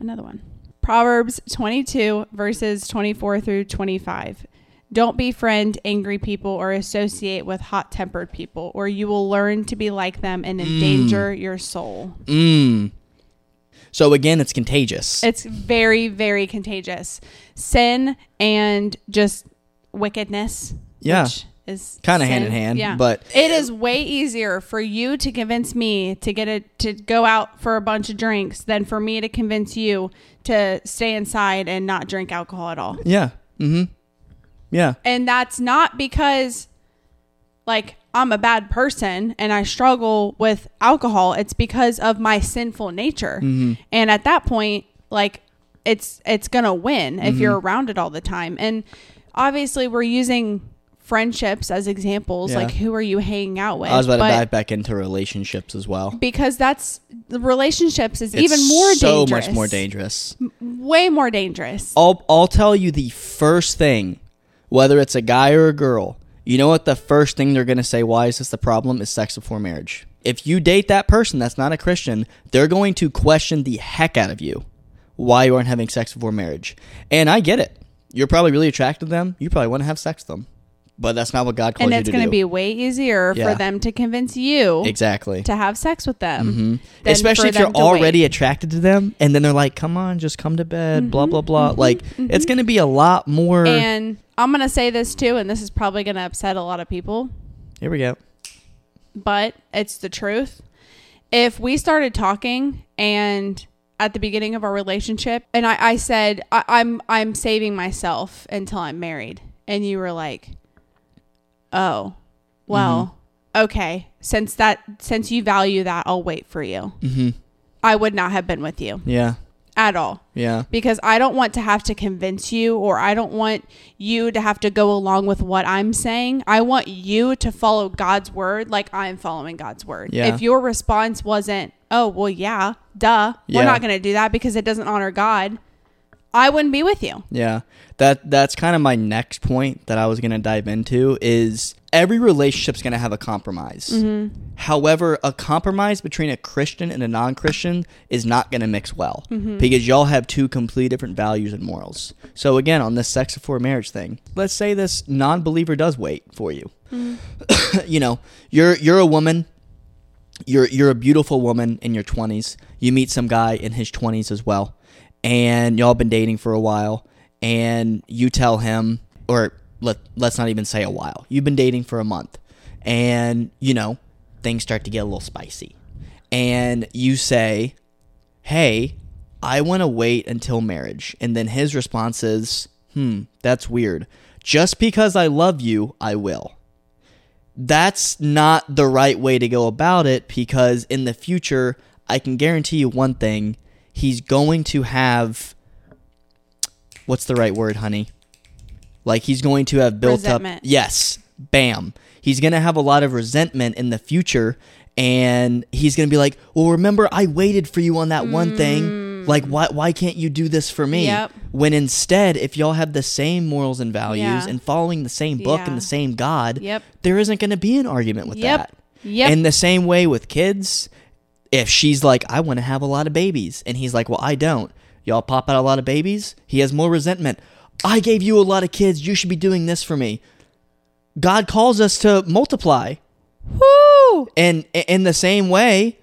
Another one. Proverbs 22, verses 24 through 25. Don't befriend angry people or associate with hot tempered people, or you will learn to be like them and endanger your soul. Mm. So again, it's contagious. It's very, very contagious. Sin and just wickedness. Yeah. Which is Kinda hand in hand, Yeah. but- it is way easier for you to convince me to get it to go out for a bunch of drinks than for me to convince you to stay inside and not drink alcohol at all. yeah. Mm-hmm. Yeah. And that's not because like I'm a bad person and I struggle with alcohol. It's because of my sinful nature. Mm-hmm. And at that point, like it's it's going to win if Mm-hmm. you're around it all the time. And obviously we're using friendships as examples. Yeah. Like who are you hanging out with? I was about But to dive back into relationships as well. because that's the relationships is It's even more dangerous. so dangerous. much more dangerous. Way more dangerous. I'll I'll tell you the first thing, whether it's a guy or a girl. You know what the first thing they're gonna say? Why is this the problem? Is sex before marriage. If you date that person that's not a Christian, they're going to question the heck out of you why you aren't having sex before marriage. And I get it. You're probably really attracted to them. You probably want to have sex with them, but that's not what God calls and you it's to going to do. be way easier Yeah. for them to convince you exactly. to have sex with them. hmm than Especially if you're already wait. attracted to them, and then they're like, "Come on, just come to bed." Blah Mm-hmm, blah blah. like it's going to be a lot more. And I'm going to say this too, and this is probably going to upset a lot of people, Here we go. but it's the truth. If we started talking and at the beginning of our relationship, and I, I said, I, I'm, I'm saving myself until I'm married, and you were like, oh, well, okay. Since that, since you value that, I'll wait for you. Mm-hmm. I would not have been with you Yeah. At all. Yeah. because I don't want to have to convince you or I don't want you to have to go along with what I'm saying. I want you to follow God's word like I'm following God's word. Yeah. If your response wasn't, "Oh, well, yeah, duh. Yeah. We're not going to do that because it doesn't honor God." I wouldn't be with you. Yeah. That that's kind of my next point that I was going to dive into is every relationship's going to have a compromise. Mm-hmm. However, a compromise between a Christian and a non-Christian is not going to mix well mm-hmm. because y'all have two completely different values and morals. So again, on this sex before marriage thing, let's say this non-believer does wait for you. Mm-hmm. you know, you're you're a woman you're you're a beautiful woman in your 20s. You meet some guy in his 20s as well, and y'all been dating for a while, and you tell him, or let let's not even say a while. You've been dating for a month, and you know things start to get a little spicy, and you say, "Hey, I want to wait until marriage," and then his response is, "Hmm, that's weird. Just because I love you, I will." that's not the right way to go about it because in the future, I can guarantee you one thing. He's going to have what's the right word, honey? Like he's going to have built Resentment. up Yes. Bam. He's going to have a lot of resentment in the future and he's going to be like, "Well, remember I waited for you on that one thing. Mm. Like why why can't you do this for me?" Yep. When instead, if y'all have the same morals and values Yeah. and following the same book Yeah. and the same God, Yep. there isn't going to be an argument with Yep. that. Yep. In the same way with kids, if she's like, I want to have a lot of babies, and he's like, Well, I don't. Y'all pop out a lot of babies, he has more resentment. I gave you a lot of kids. You should be doing this for me. God calls us to multiply. Woo! And in the same way,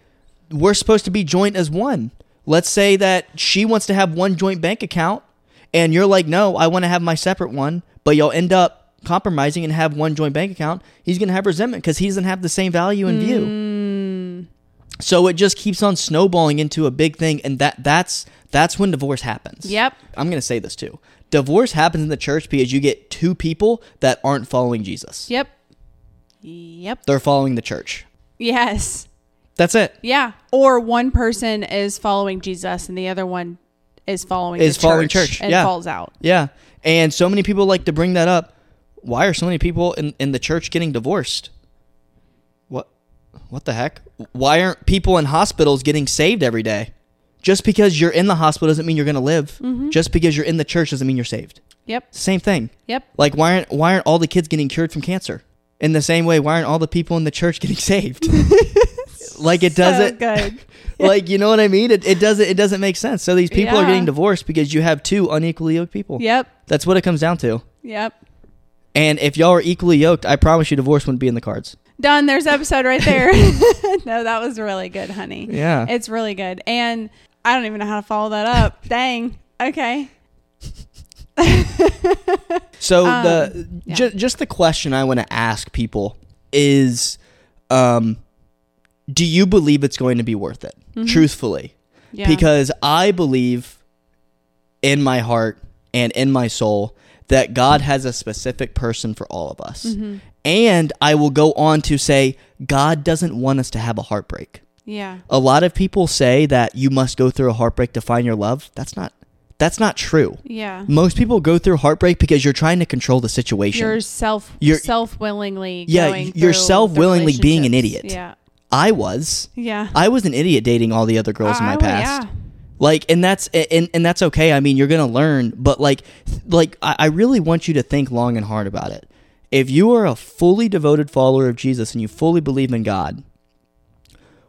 we're supposed to be joint as one. Let's say that she wants to have one joint bank account, and you're like, no, I want to have my separate one, but y'all end up compromising and have one joint bank account. He's going to have resentment because he doesn't have the same value in view. Mm. So it just keeps on snowballing into a big thing, and that that's that's when divorce happens. Yep. I'm going to say this too. Divorce happens in the church because you get two people that aren't following Jesus. Yep. Yep. They're following the church. Yes. That's it. Yeah. Or one person is following Jesus and the other one is following Is the following church, church, and yeah. falls out. Yeah. And so many people like to bring that up. Why are so many people in, in the church getting divorced? What what the heck? Why aren't people in hospitals getting saved every day? Just because you're in the hospital doesn't mean you're going to live. Mm-hmm. Just because you're in the church doesn't mean you're saved. Yep. Same thing. Yep. Like why aren't why aren't all the kids getting cured from cancer? In the same way, why aren't all the people in the church getting saved? like it doesn't good. like you know what I mean? It, it doesn't it doesn't make sense. So these people are getting divorced because you have two unequally yoked people. Yep. That's what it comes down to. Yep. And if y'all are equally yoked, I promise you divorce wouldn't be in the cards. Done. There's episode right there. no, that was really good, honey. Yeah. It's really good. And I don't even know how to follow that up. Dang. Okay. So Um, the yeah. ju- just the question I want to ask people is um do you believe it's going to be worth it? Truthfully. Mm-hmm. Yeah. Because I believe in my heart and in my soul that God has a specific person for all of us. Mm-hmm. And I will go on to say God doesn't want us to have a heartbreak. Yeah. a lot of people say that you must go through a heartbreak to find your love. That's not that's not true. Yeah. Most people go through heartbreak because you're trying to control the situation. You're self You're- self willingly Yeah, you're self-willingly being an idiot. Yeah. I was. Yeah. I was an idiot dating all the other girls in my past. yeah. Like and that's and, and that's okay. I mean, you're going to learn, but like like I, I really want you to think long and hard about it. If you are a fully devoted follower of Jesus and you fully believe in God,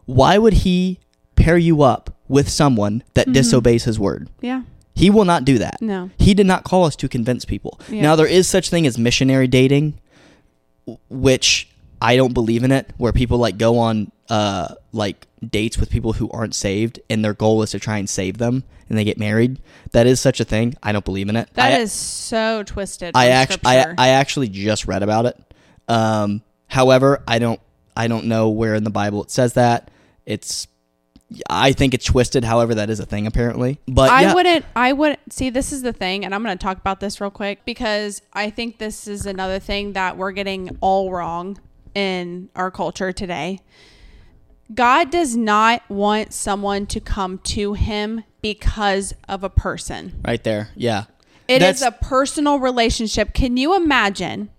why would he pair you up with someone Mm-hmm. that disobeys his word? Yeah. He will not do that. No. He did not call us to convince people. Yeah. Now there is such thing as missionary dating, which I don't believe in it, where people like go on uh like dates with people who aren't saved and their goal is to try and save them and they get married. That is such a thing. I don't believe in it. That I, is so twisted. I actually I. I actually just read about it. Um however, I don't I don't know where in the Bible it says that. It's I think it's twisted. However, that is a thing apparently. But I yeah, wouldn't. I wouldn't see. This is the thing, and I'm going to talk about this real quick because I think this is another thing that we're getting all wrong in our culture today. God does not want someone to come to Him because of a person. right there. Yeah. It is That's- a personal relationship. Can you imagine?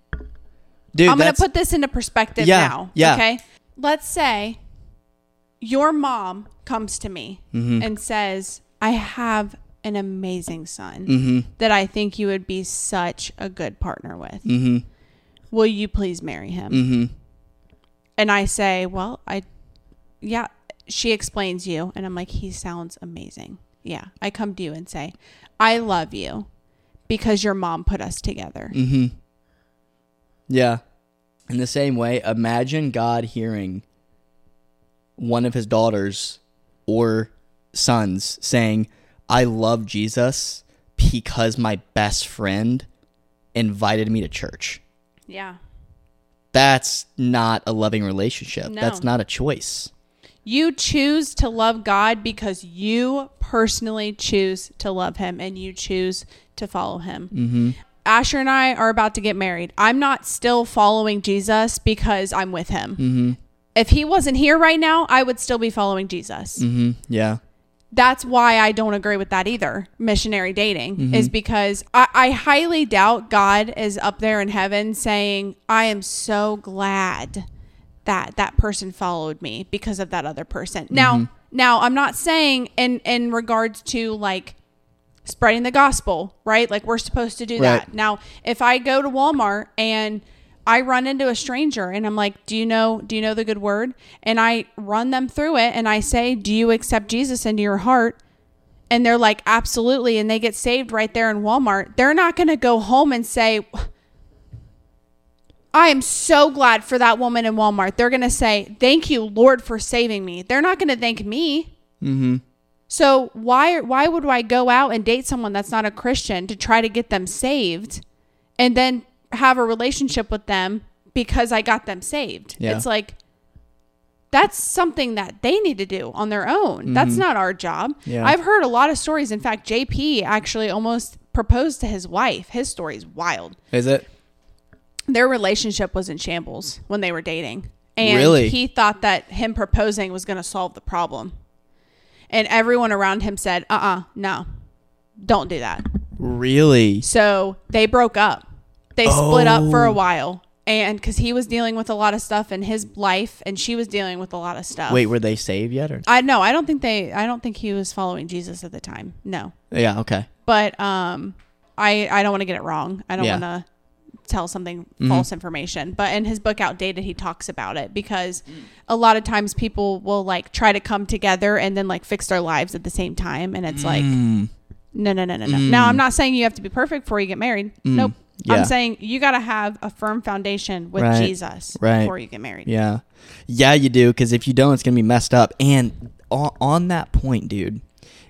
Dude, I'm going to put this into perspective Yeah, now. yeah. Okay. Let's say your mom comes to me Mm-hmm. and says, I have an amazing son Mm-hmm. that I think you would be such a good partner with. Mhm. Will you please marry him? Mhm. And I say, Well, I, yeah. She explains you, and I'm like, He sounds amazing. Yeah. I come to you and say, I love you because your mom put us together. Mm-hmm. Yeah. In the same way, imagine God hearing one of his daughters or sons saying, I love Jesus because my best friend invited me to church. Yeah. That's not a loving relationship. No. That's not a choice. You choose to love God because you personally choose to love Him and you choose to follow Him. Mm-hmm. Asher and I are about to get married. I'm not still following Jesus because I'm with Him. Mm-hmm. If He wasn't here right now, I would still be following Jesus. Mm-hmm. Yeah. That's why I don't agree with that either. Missionary dating Mm-hmm. is because I, I highly doubt God is up there in heaven saying, I am so glad that that person followed me because of that other person. Now, Mm-hmm. now I'm not saying in in regards to like spreading the gospel, right? Like we're supposed to do Right. that. Now, if I go to Walmart and I run into a stranger and I'm like, "Do you know do you know the good word?" and I run them through it and I say, "Do you accept Jesus into your heart?" and they're like, "Absolutely." And they get saved right there in Walmart. They're not going to go home and say, I am so glad for that woman in Walmart. They're going to say, "Thank you, Lord, for saving me." They're not going to thank me. Mm-hmm. So why why would I go out and date someone that's not a Christian to try to get them saved and then have a relationship with them because I got them saved? Yeah. It's like that's something that they need to do on their own. That's not our job. Mm-hmm. Yeah. I've heard a lot of stories. In fact, JP actually almost proposed to his wife. His story's wild Is it? their relationship was in shambles when they were dating. And Really? he thought that him proposing was going to solve the problem. And everyone around him said, uh uh no, don't do that. Really? So they broke up. They split up for a Oh. while. And because he was dealing with a lot of stuff in his life and she was dealing with a lot of stuff. Wait, were they saved yet? Or? I know. I don't think they, I don't think he was following Jesus at the time. No. Yeah. Okay. But um, I, I don't want to get it wrong. I don't Yeah. want to tell something Mhm. false information. But in his book Outdated, he talks about it because a lot of times people will like try to come together and then like fix their lives at the same time, and it's like Mm. no, no, no, no, no. Mm. Now I'm not saying you have to be perfect before you get married. Mm. Nope. Yeah. I'm saying you got to have a firm foundation with Right. Jesus Right. before you get married. Yeah. Yeah, you do. Because if you don't, it's going to be messed up. And on, on that point, dude,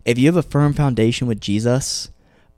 if you have a firm foundation with Jesus,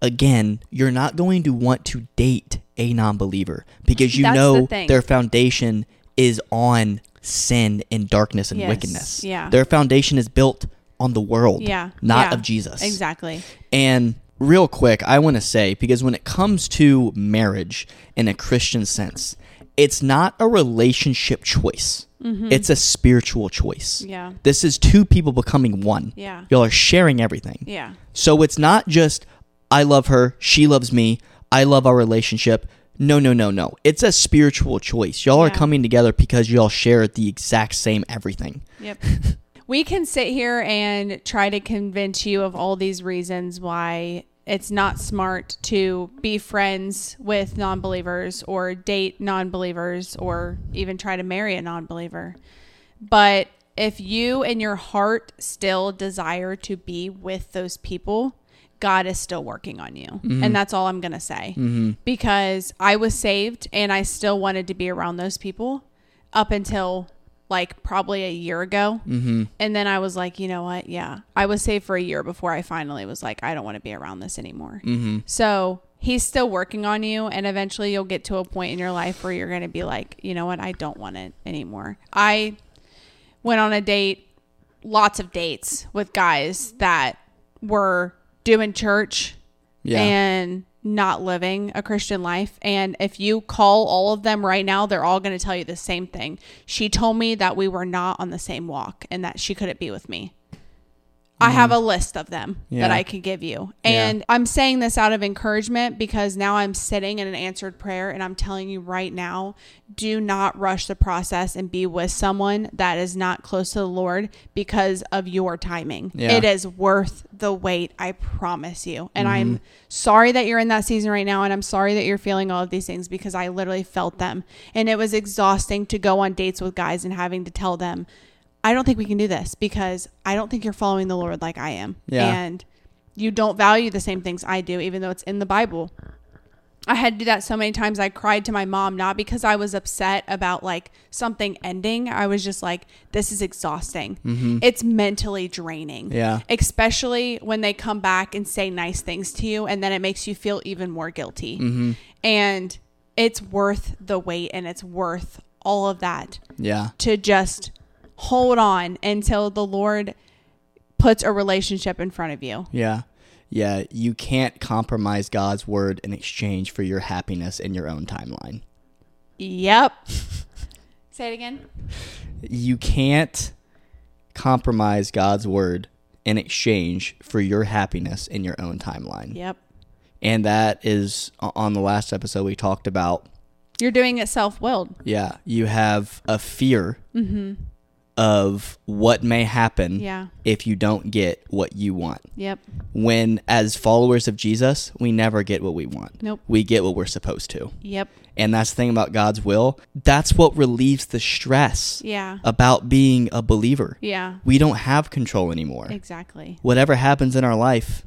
again, you're not going to want to date a non believer because you That's know thing. their foundation is on sin and darkness and Yes. wickedness. Yeah. Their foundation is built on the world, Yeah. not Yeah. of Jesus. Exactly. And real quick, I want to say because when it comes to marriage in a Christian sense, it's not a relationship choice. It's a spiritual choice. Mm-hmm. Yeah. This is two people becoming one. Yeah. Y'all are sharing everything. Yeah. So it's not just I love her, she loves me, I love our relationship. No, no, no, no. It's a spiritual choice. Y'all are coming together because y'all share the exact same everything. Yep. we can sit here and try to convince you of all these reasons why it's not smart to be friends with non believers or date non believers or even try to marry a non believer. But if you in your heart still desire to be with those people, God is still working on you. Mm-hmm. And that's all I'm going to say. Mm-hmm. Because I was saved and I still wanted to be around those people up until like probably a year ago. Mm-hmm. And then I was like, you know what? Yeah. I was saved for a year before I finally was like, I don't want to be around this anymore. Mm-hmm. So he's still working on you. And eventually you'll get to a point in your life where you're going to be like, you know what? I don't want it anymore. I went on a date, lots of dates with guys that were doing church Yeah. and not living a Christian life. And if you call all of them right now, they're all going to tell you the same thing. She told me that we were not on the same walk and that she couldn't be with me. I have a list of them that Mm. I could give you. Yeah. And I'm saying this out of encouragement because now I'm sitting in an answered prayer and I'm telling you right now do not rush the process and be with someone that is not close to the Lord because of your timing. Yeah. It is worth the wait, I promise you. And Mm-hmm. I'm sorry that you're in that season right now and I'm sorry that you're feeling all of these things because I literally felt them. And it was exhausting to go on dates with guys and having to tell them I don't think we can do this because I don't think you're following the Lord like I am. Yeah. And you don't value the same things I do, even though it's in the Bible. I had to do that so many times. I cried to my mom, not because I was upset about like something ending. I was just like, this is exhausting. It's mentally draining. Yeah. Especially when they come back and say nice things to you, and then it makes you feel even more guilty. Mm-hmm. And it's worth the wait and it's worth all of that Yeah. to just hold on until the Lord puts a relationship in front of you. Yeah. Yeah. You can't compromise God's word in exchange for your happiness in your own timeline. Yep. Say it again. You can't compromise God's word in exchange for your happiness in your own timeline. Yep. And that is on the last episode we talked about. You're doing it self willed. Yeah. You have a fear mm-hmm. Of what may happen Yeah. if you don't get what you want. Yep. When, as followers of Jesus, we never get what we want. Nope. We get what we're supposed to. Yep. And that's the thing about God's will. That's what relieves the stress Yeah. about being a believer. Yeah. We don't have control anymore. Exactly. Whatever happens in our life,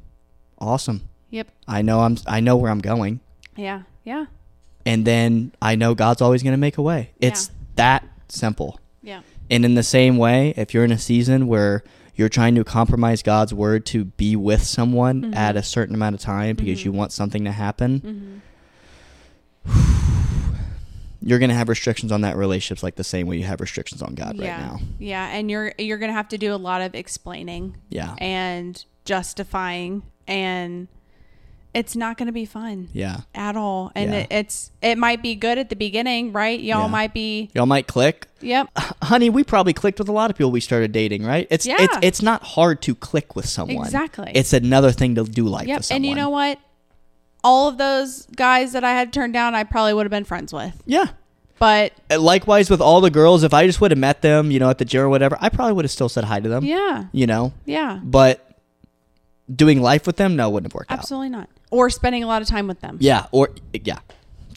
awesome. Yep. I know I'm I know where I'm going. Yeah. Yeah. And then I know God's always going to make a way. It's that simple. Yeah. And in the same way, if you're in a season where you're trying to compromise God's word to be with someone Mm-hmm. at a certain amount of time because you want something to happen, Mm-hmm. you're going to have restrictions on that relationships like the same way you have restrictions on God yeah. right now. Yeah. And you're you're gonna have to do a lot of explaining Yeah. and justifying and it's not gonna be fun. Yeah. At all. And Yeah. it, it's it might be good at the beginning, right? Y'all Yeah. might be Y'all might click. Yep. Honey, we probably clicked with a lot of people we started dating, right? It's it's Yeah. it's not hard to click with someone. Exactly. It's another thing to do life Yep. And you know what? All of those guys that I had turned down, I probably would have been friends with. Yeah. But Uh, Likewise with all the girls, if I just would have met them, you know, at the gym or whatever, I probably would have still said hi to them. yeah, You know? yeah, But doing life with them, no, wouldn't have worked out. absolutely not. Or spending a lot of time with them. Yeah, or yeah.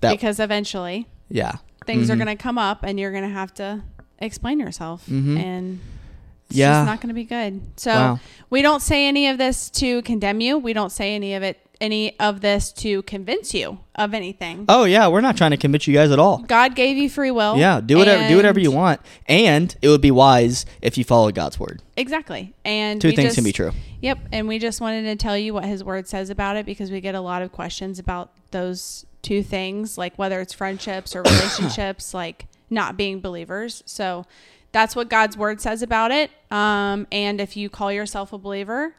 That Because eventually yeah. things are Mhm. going to come up and you're going to have to explain yourself. Mhm. And it's Yeah. just not going to be good. So Wow. we don't say any of this to condemn you. We don't say any of it, any of this to convince you of anything. Oh yeah, we're not trying to convince you guys at all. God gave you free will. Yeah, do whatever do whatever you want. And it would be wise if you follow God's word. Exactly. And Two things just- can be true. Yep. And we just wanted to tell you what his word says about it because we get a lot of questions about those two things, like whether it's friendships or relationships, like not being believers. So that's what God's word says about it. Um, and if you call yourself a believer,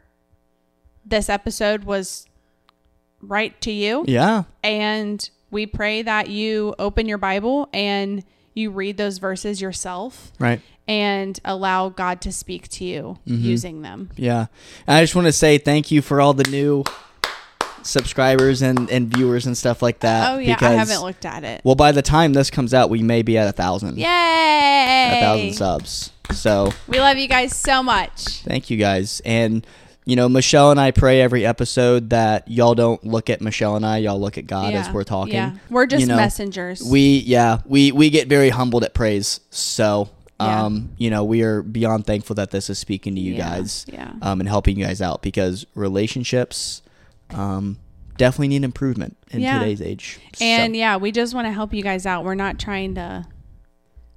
this episode was right to you. Yeah. And we pray that you open your Bible and you read those verses yourself Right. and allow God to speak to you Mm-hmm. using them. Yeah. And I just want to say thank you for all the new subscribers and, and viewers and stuff like that. Oh yeah, I haven't looked at it. Well, by the time this comes out, we may be at a thousand. Yay! A thousand subs. So We love you guys so much. thank you guys. And you know, Michelle and I pray every episode that y'all don't look at Michelle and I, y'all look at God as we're talking. Yeah, we're just You know, messengers. We yeah, we we get very humbled at praise. So Yeah. um, you know, we are beyond thankful that this is speaking to you Yeah, guys. yeah. Um, and helping you guys out because relationships um definitely need improvement in Yeah. today's age. So- and yeah, we just want to help you guys out. We're not trying to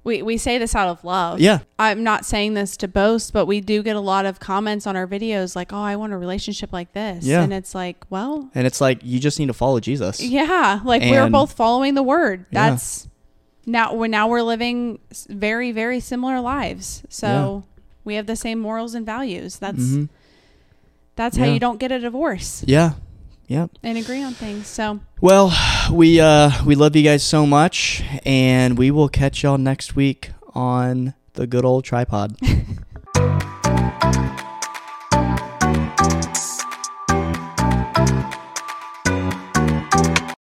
we, we say this out of love. Yeah. I'm not saying this to boast, but we do get a lot of comments on our videos like, oh, I want a relationship like this. Yeah. And it's like, well, And it's like you just need to follow Jesus. yeah, like we're both following the word. Yeah. That's now we're now we're living very, very similar lives. So we have the same morals and values. That's Mhm. that's how Yeah. you don't get a divorce Yeah. Yep. and agree on things. So Well, we uh we love you guys so much and we will catch y'all next week on the good old tripod.